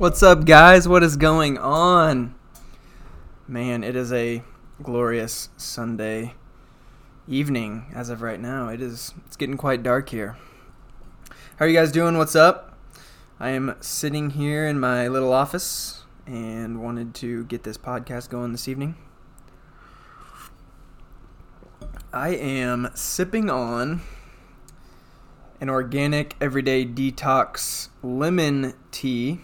What's up, guys? What is going on? Man, it is a glorious Sunday evening as of right now. It is it's getting quite dark here. How are you guys doing? What's up? I am sitting here in my little office and wanted to get this podcast going this evening. I am sipping on an organic everyday detox lemon tea.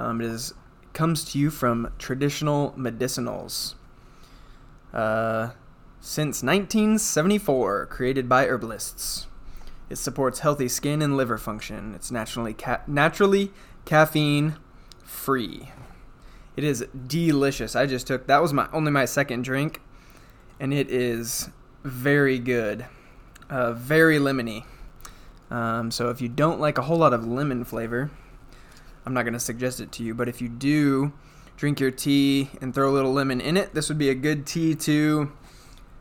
Um, it is comes to you from traditional medicinals. Uh, since 1974, created by herbalists. It supports healthy skin and liver function. It's naturally ca- naturally caffeine free. It is delicious. I just took that was my only my second drink, and it is very good, uh, very lemony. Um, so if you don't like a whole lot of lemon flavor, I'm not going to suggest it to you. But if you do drink your tea and throw a little lemon in it, this would be a good tea to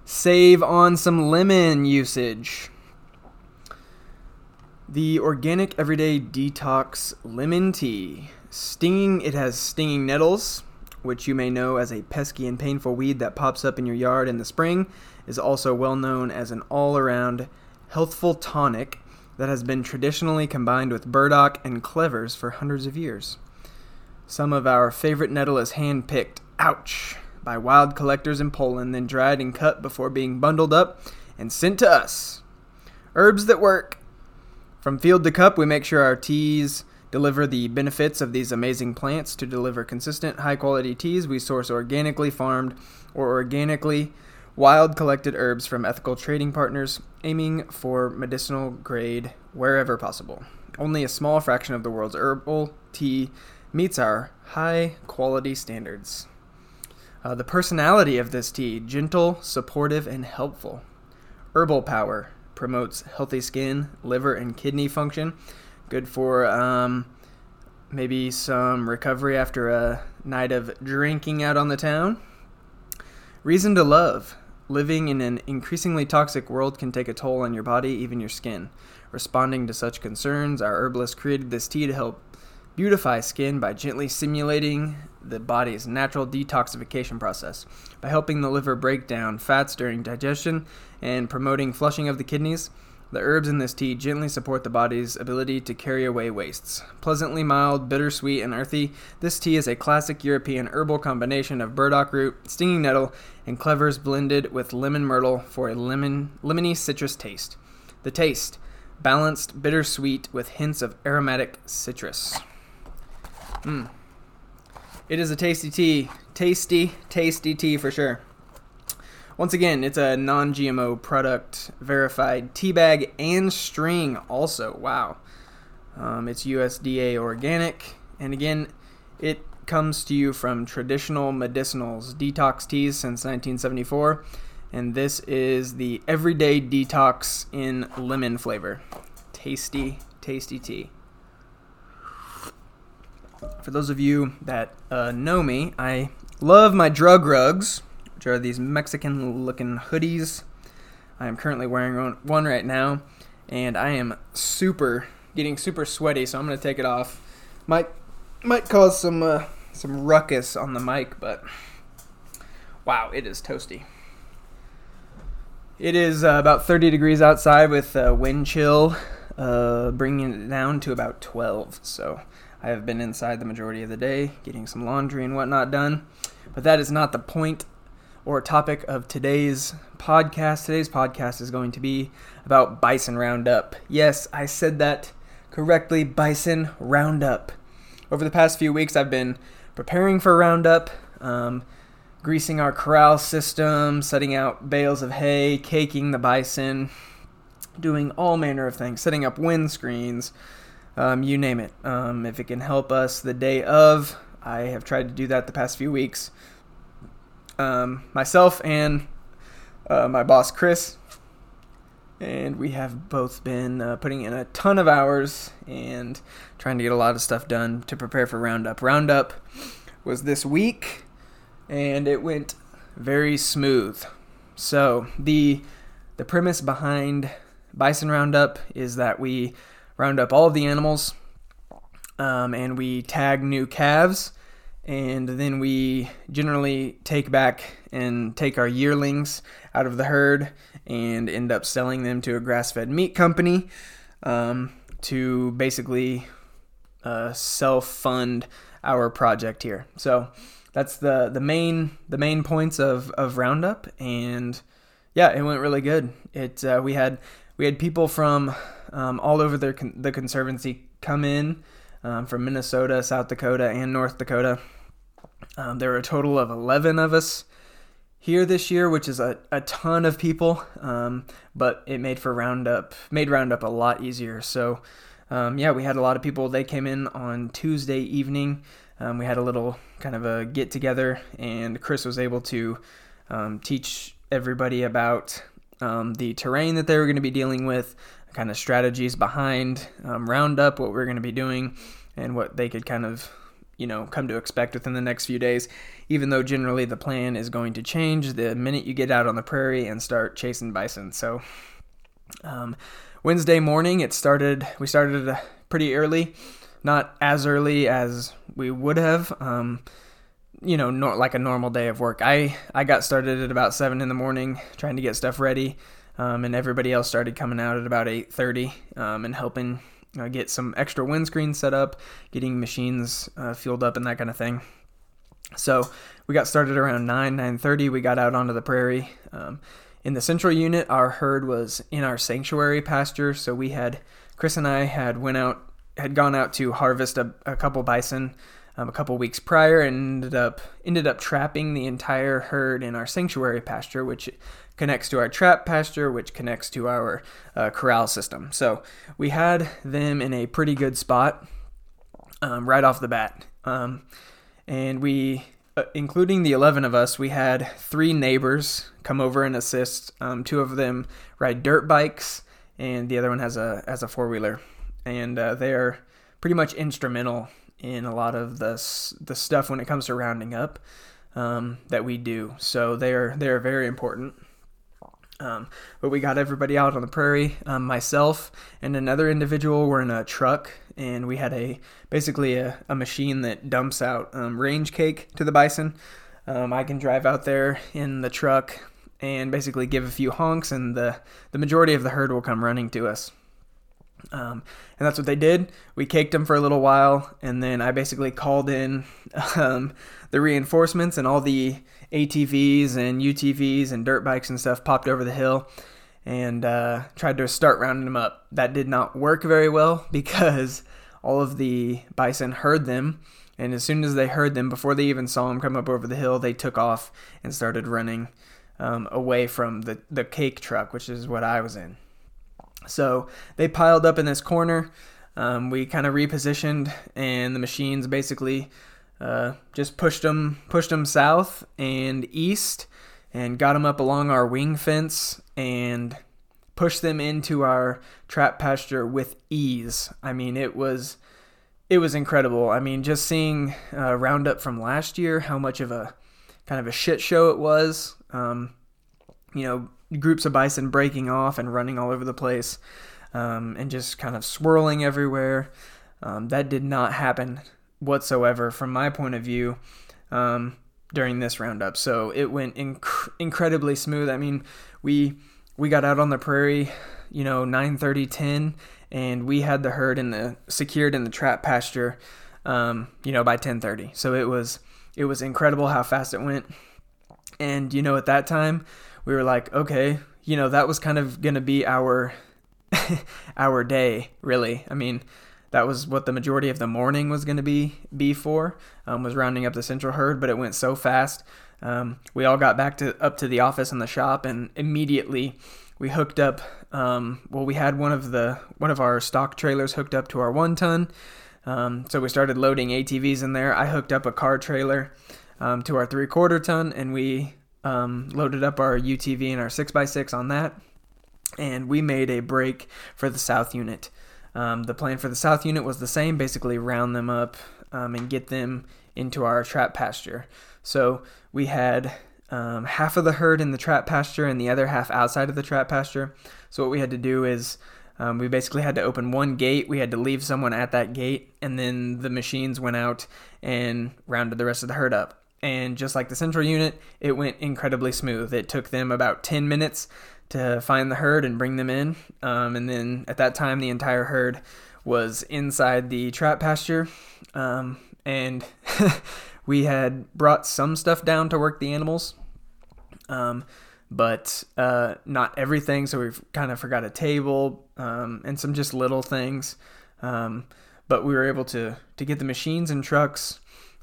save on some lemon usage. The organic everyday detox lemon tea. Stinging, it has stinging nettles, which you may know as a pesky and painful weed that pops up in your yard in the spring, is also well known as an all around healthful tonic that has been traditionally combined with burdock and clevers for hundreds of years. Some of our favorite nettle is hand picked, ouch, by wild collectors in Poland, then dried and cut before being bundled up and sent to us. Herbs that work. From field to cup, we make sure our teas deliver the benefits of these amazing plants. To deliver consistent, high quality teas, we source organically farmed or organically wild collected herbs from ethical trading partners, aiming for medicinal grade wherever possible. Only a small fraction of the world's herbal tea meets our high quality standards. Uh, the personality of this tea gentle, supportive, and helpful. Herbal power promotes healthy skin, liver, and kidney function. Good for um, maybe some recovery after a night of drinking out on the town. Reason to love. Living in an increasingly toxic world can take a toll on your body, even your skin. Responding to such concerns, our herbalist created this tea to help beautify skin by gently simulating the body's natural detoxification process, by helping the liver break down fats during digestion, and promoting flushing of the kidneys. The herbs in this tea gently support the body's ability to carry away wastes. Pleasantly mild, bittersweet, and earthy, this tea is a classic European herbal combination of burdock root, stinging nettle, and clevers blended with lemon myrtle for a lemon lemony citrus taste. The taste balanced, bittersweet with hints of aromatic citrus. Mm. It is a tasty tea, tasty, tasty tea for sure. Once again, it's a non GMO product, verified tea bag and string, also. Wow. Um, it's USDA organic. And again, it comes to you from traditional medicinals, detox teas since 1974. And this is the everyday detox in lemon flavor. Tasty, tasty tea. For those of you that uh, know me, I love my drug rugs which are these Mexican looking hoodies. I am currently wearing one right now, and I am super getting super sweaty, so I'm gonna take it off. Might might cause some uh, some ruckus on the mic, but wow, it is toasty. It is uh, about 30 degrees outside with uh, wind chill, uh, bringing it down to about 12. So I have been inside the majority of the day, getting some laundry and whatnot done. But that is not the point or topic of today's podcast. Today's podcast is going to be about Bison Roundup. Yes, I said that correctly Bison Roundup. over the past few weeks, I've been preparing for Roundup, um, greasing our corral system, setting out bales of hay, caking the bison, doing all manner of things, setting up wind screens, um, you name it. Um, if it can help us the day of, I have tried to do that the past few weeks. Um, myself and uh, my boss Chris, and we have both been uh, putting in a ton of hours and trying to get a lot of stuff done to prepare for Roundup. Roundup was this week, and it went very smooth. So the the premise behind Bison Roundup is that we round up all of the animals, um, and we tag new calves, and then we generally take back and take our yearlings out of the herd and end up selling them to a grass-fed meat company um, to basically uh, self-fund our project here. So that's the the main the main points of of Roundup, and yeah, it went really good. It uh, we had we had people from um, all over the, the conservancy come in um, from Minnesota, South Dakota, and North Dakota. Um, there were a total of 11 of us here this year, which is a, a ton of people, um, but it made for Roundup, made Roundup a lot easier. So, um, yeah, we had a lot of people. They came in on Tuesday evening. Um, we had a little kind of a get together, and Chris was able to teach everybody about um, the terrain that they were going to be dealing with, kind of strategies behind um, Roundup, what we're going to be doing, and what they could kind of, you know, come to expect within the next few days. Even though generally the plan is going to change the minute you get out on the prairie and start chasing bison. So, um, Wednesday morning, it started. We started pretty early, not as early as we would have. Um, you know, nor, like a normal day of work. I I got started at about seven in the morning trying to get stuff ready, um, and everybody else started coming out at about eight thirty um, and helping uh, get some extra windscreen set up, getting machines uh, fueled up, and that kind of thing. So we got started around nine nine thirty. We got out onto the prairie. Um, in the central unit, our herd was in our sanctuary pasture, so we had Chris and I had went out had gone out to harvest a, a couple bison um, a couple weeks prior and ended up ended up trapping the entire herd in our sanctuary pasture, which connects to our trap pasture, which connects to our uh, corral system. So we had them in a pretty good spot um, right off the bat, um, and we. Uh, including the 11 of us, we had three neighbors come over and assist. Um, two of them ride dirt bikes, and the other one has a has a four wheeler, and uh, they are pretty much instrumental in a lot of the the stuff when it comes to rounding up um, that we do. So they're they're very important. Um, but we got everybody out on the prairie. Um, myself and another individual were in a truck, and we had a basically a, a machine that dumps out um, range cake to the bison. Um, I can drive out there in the truck and basically give a few honks, and the the majority of the herd will come running to us. Um, and that's what they did. We caked them for a little while, and then I basically called in um, the reinforcements, and all the ATVs and UTVs and dirt bikes and stuff popped over the hill and uh, tried to start rounding them up. That did not work very well because all of the bison heard them, and as soon as they heard them, before they even saw them come up over the hill, they took off and started running um, away from the, the cake truck, which is what I was in. So they piled up in this corner. Um, we kind of repositioned, and the machines basically uh, just pushed them pushed them south and east, and got them up along our wing fence and pushed them into our trap pasture with ease. I mean, it was it was incredible. I mean, just seeing uh, Roundup from last year, how much of a kind of a shit show it was. Um, you know, groups of bison breaking off and running all over the place um, and just kind of swirling everywhere. Um, that did not happen whatsoever from my point of view um, during this roundup. So it went inc- incredibly smooth. I mean, we we got out on the prairie, you know, 9:30, 10, and we had the herd in the secured in the trap pasture, um, you know, by 10:30. So it was it was incredible how fast it went. And you know, at that time, we were like, okay, you know, that was kind of going to be our our day, really. I mean, that was what the majority of the morning was going to be be for um, was rounding up the central herd but it went so fast. Um, we all got back to up to the office and the shop and immediately we hooked up um, well we had one of the one of our stock trailers hooked up to our one ton. Um, so we started loading atvs in there. I hooked up a car trailer um, to our three quarter ton and we um, loaded up our utv and our 6x6 on that and we made a break for the south unit um, the plan for the south unit was the same, basically round them up um, and get them into our trap pasture. So we had um, half of the herd in the trap pasture and the other half outside of the trap pasture. So what we had to do is um, we basically had to open one gate. We had to leave someone at that gate, and then the machines went out and rounded the rest of the herd up. And just like the central unit, it went incredibly smooth. It took them about 10 minutes to find the herd and bring them in. Um, and then at that time, the entire herd was inside the trap pasture. Um, and we had brought some stuff down to work the animals, um, but uh, not everything. So we kind of forgot a table um, and some just little things. Um, but we were able to to get the machines and trucks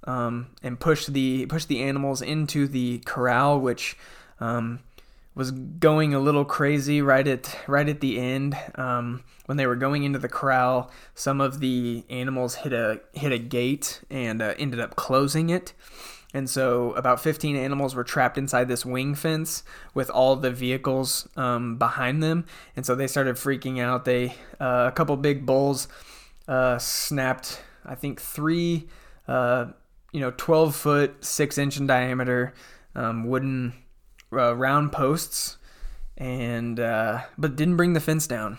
um, and push the push the animals into the corral, which um, was going a little crazy right at right at the end um, when they were going into the corral. Some of the animals hit a hit a gate and uh, ended up closing it. And so, about 15 animals were trapped inside this wing fence with all the vehicles um, behind them. And so they started freaking out. They uh, a couple big bulls uh, snapped, I think, three, uh, you know, 12 foot, six inch in diameter um, wooden uh, round posts, and uh, but didn't bring the fence down.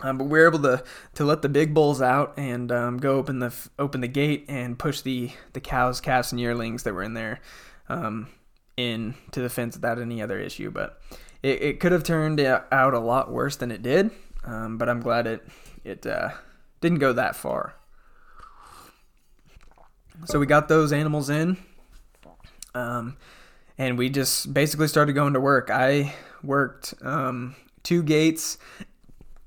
Um, but we were able to to let the big bulls out and um, go open the open the gate and push the the cows, calves, and yearlings that were in there um, in to the fence without any other issue. But it, it could have turned out a lot worse than it did. Um, but I'm glad it it uh, didn't go that far. So we got those animals in. Um, and we just basically started going to work. I worked um, two gates.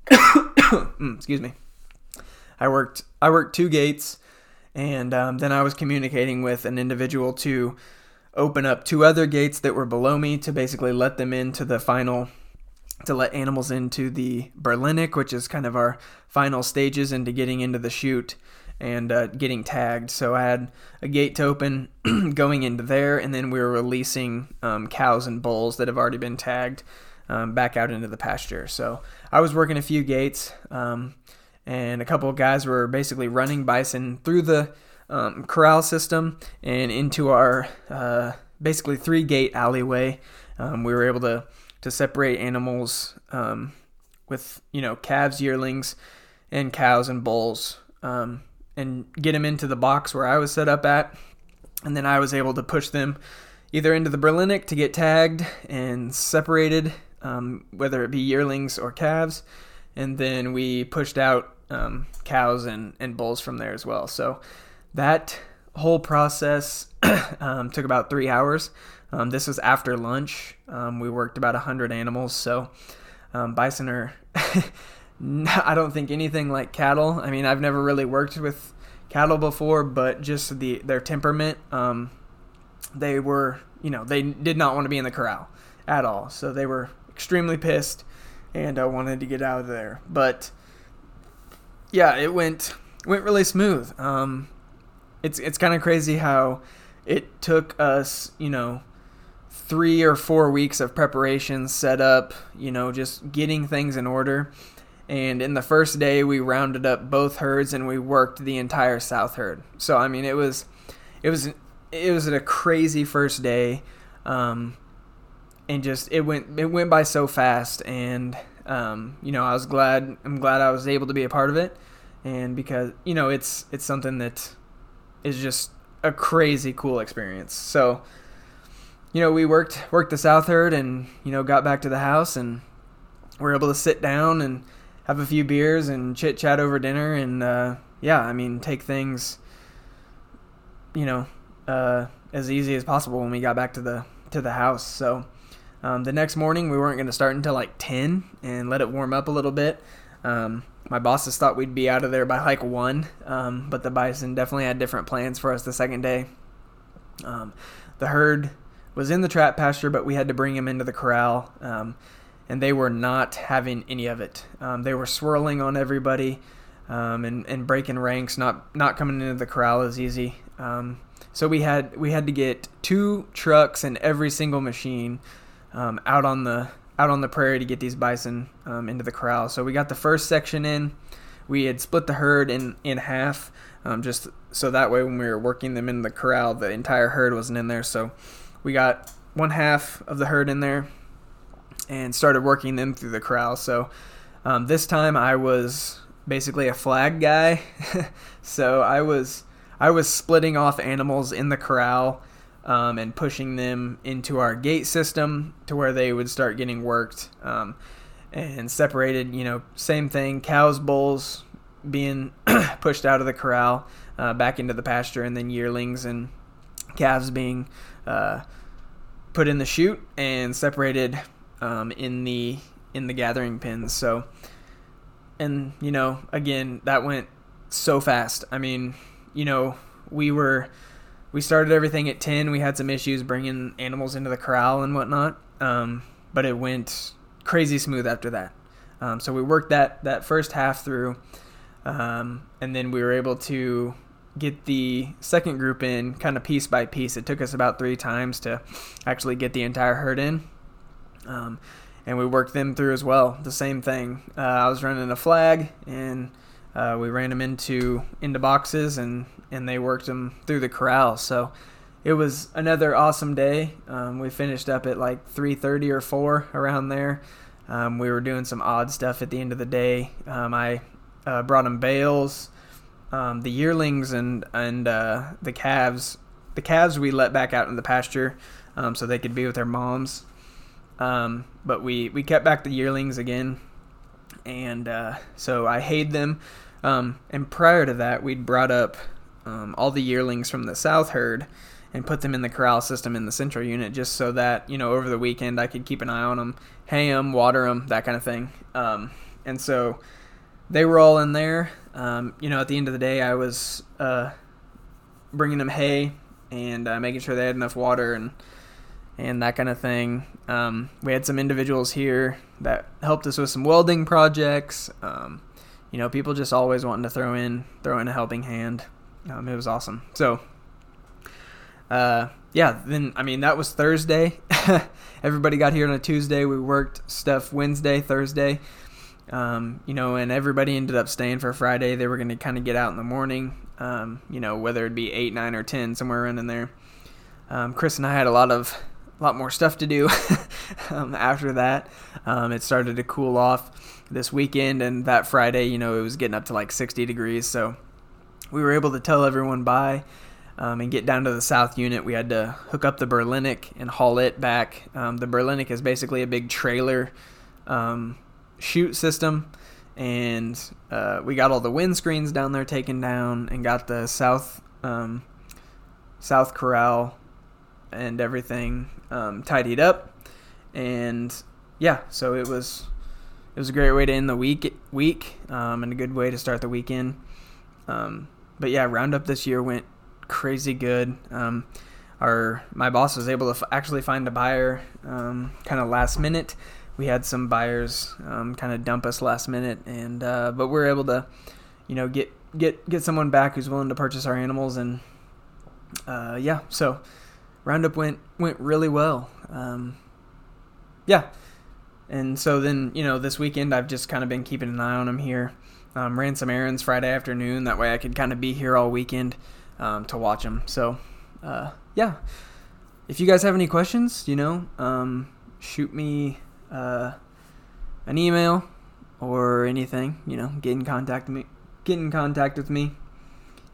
Mm, excuse me. I worked I worked two gates, and um, then I was communicating with an individual to open up two other gates that were below me to basically let them into the final to let animals into the Berlinic, which is kind of our final stages into getting into the chute and uh, getting tagged. So I had a gate to open going into there, and then we were releasing um, cows and bulls that have already been tagged um, back out into the pasture. So I was working a few gates, um, and a couple of guys were basically running bison through the um, corral system and into our uh, basically three gate alleyway. Um, we were able to to separate animals um, with you know calves, yearlings, and cows and bulls. Um, and get them into the box where I was set up at. And then I was able to push them either into the Berlinic to get tagged and separated, um, whether it be yearlings or calves. And then we pushed out um, cows and, and bulls from there as well. So that whole process um, took about three hours. Um, this was after lunch. Um, we worked about 100 animals. So um, bison are I don't think anything like cattle. I mean, I've never really worked with cattle before, but just the their temperament, um, they were, you know, they did not want to be in the corral at all. So they were extremely pissed and I wanted to get out of there. But yeah, it went went really smooth. Um, it's it's kind of crazy how it took us, you know, three or four weeks of preparation, set up, you know, just getting things in order and in the first day, we rounded up both herds and we worked the entire south herd. So I mean, it was, it was, it was a crazy first day, um, and just it went it went by so fast. And um, you know, I was glad I'm glad I was able to be a part of it, and because you know it's it's something that is just a crazy cool experience. So you know, we worked worked the south herd and you know got back to the house and we are able to sit down and have a few beers and chit chat over dinner, and uh, yeah, I mean, take things, you know, uh, as easy as possible when we got back to the to the house. So um, the next morning we weren't going to start until like ten and let it warm up a little bit. Um, my bosses thought we'd be out of there by like one, um, but the bison definitely had different plans for us the second day. Um, the herd was in the trap pasture, but we had to bring him into the corral, um, and they were not having any of it. Um, they were swirling on everybody um, and, and breaking ranks, not not coming into the corral as easy. Um, so we had we had to get two trucks and every single machine out on the out on the prairie to get these bison um, into the corral. So we got the first section in. We had split the herd in in half, um, just so that way when we were working them in the corral, the entire herd wasn't in there. So we got one half of the herd in there and started working them through the corral. So um, this time I was basically a flag guy. so I was I was splitting off animals in the corral um, and pushing them into our gate system to where they would start getting worked um, and separated. You know, same thing. Cows, bulls being pushed out of the corral uh, back into the pasture, and then yearlings and calves being uh, put in the chute and separated um, in the in the gathering pens. So, and you know, again, that went so fast. I mean, you know, we were we started everything at 10. We had some issues bringing animals into the corral and whatnot, um, but it went crazy smooth after that. Um, so we worked that, that first half through, um, and then we were able to get the second group in kind of piece by piece. It took us about three times to actually get the entire herd in. Um, and we worked them through as well. The same thing. Uh, I was running a flag, and uh, we ran them into into boxes, and and they worked them through the corral. So it was another awesome day. Um, we finished up at like 3:30 or 4 around there. Um, we were doing some odd stuff at the end of the day. Um, I uh, brought them bales, um, the yearlings and and uh, the calves. The calves we let back out in the pasture um, so they could be with their moms. Um, but we we kept back the yearlings again, and uh, so I hayed them. and prior to that, we'd brought up um, all the yearlings from the south herd and put them in the corral system in the central unit just so that you know over the weekend I could keep an eye on them, hay them, water them, that kind of thing. Um, and so they were all in there. Um, you know, at the end of the day, I was uh, bringing them hay and uh, making sure they had enough water and and that kind of thing. Um, we had some individuals here that helped us with some welding projects. Um, you know, people just always wanting to throw in throw in a helping hand. Um, it was awesome. So, uh, yeah, then I mean that was Thursday. everybody got here on a Tuesday. We worked stuff Wednesday, Thursday. Um, you know, and everybody ended up staying for Friday. They were going to kind of get out in the morning. Um, you know, whether it be eight, nine, or ten, somewhere around in there. Um, Chris and I had a lot of, a lot more stuff to do um, after that. Um, it started to cool off this weekend, and that Friday, you know, it was getting up to like 60 degrees. So we were able to tell everyone bye um, and get down to the south unit. We had to hook up the Berlinic and haul it back. Um, the Berlinic is basically a big trailer um, chute system, and uh, we got all the windscreens down there taken down and got the south um, south corral and everything um, tidied up. And yeah, so it was it was a great way to end the week week um, and a good way to start the weekend. Um, but yeah, Roundup this year went crazy good. Um, our my boss was able to f- actually find a buyer um, kind of last minute. We had some buyers um, kind of dump us last minute, and uh, but we are able to, you know, get get get someone back who's willing to purchase our animals, and uh, yeah, so Roundup went went really well. Um, yeah, and so then you know this weekend I've just kind of been keeping an eye on them here. Um, ran some errands Friday afternoon. That way I could kind of be here all weekend um, to watch them. So, uh, yeah. If you guys have any questions, you know, um, shoot me uh, an email or anything. You know, get in contact me. Get in contact with me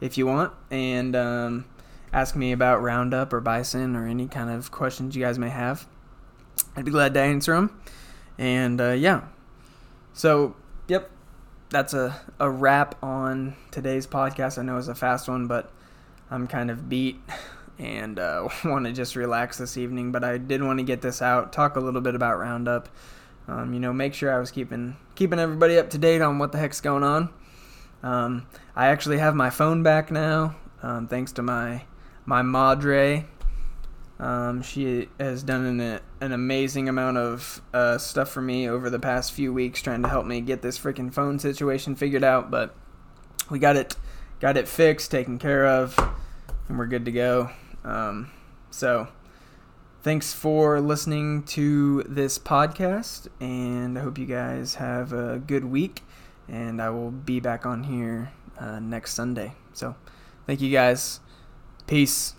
if you want, and um, ask me about Roundup or Bison or any kind of questions you guys may have. I'd be glad to answer them. And uh, yeah, so yep, that's a, a wrap on today's podcast. I know it's a fast one, but I'm kind of beat and uh, want to just relax this evening. But I did want to get this out, talk a little bit about Roundup, Um, you know, make sure I was keeping keeping everybody up to date on what the heck's going on. Um, I actually have my phone back now, um, thanks to my my madre. Um, she has done an, an amazing amount of uh, stuff for me over the past few weeks, trying to help me get this freaking phone situation figured out. But we got it got it fixed, taken care of, and we're good to go. Um, so thanks for listening to this podcast, and I hope you guys have a good week. And I will be back on here uh, next Sunday. So, thank you guys. Peace.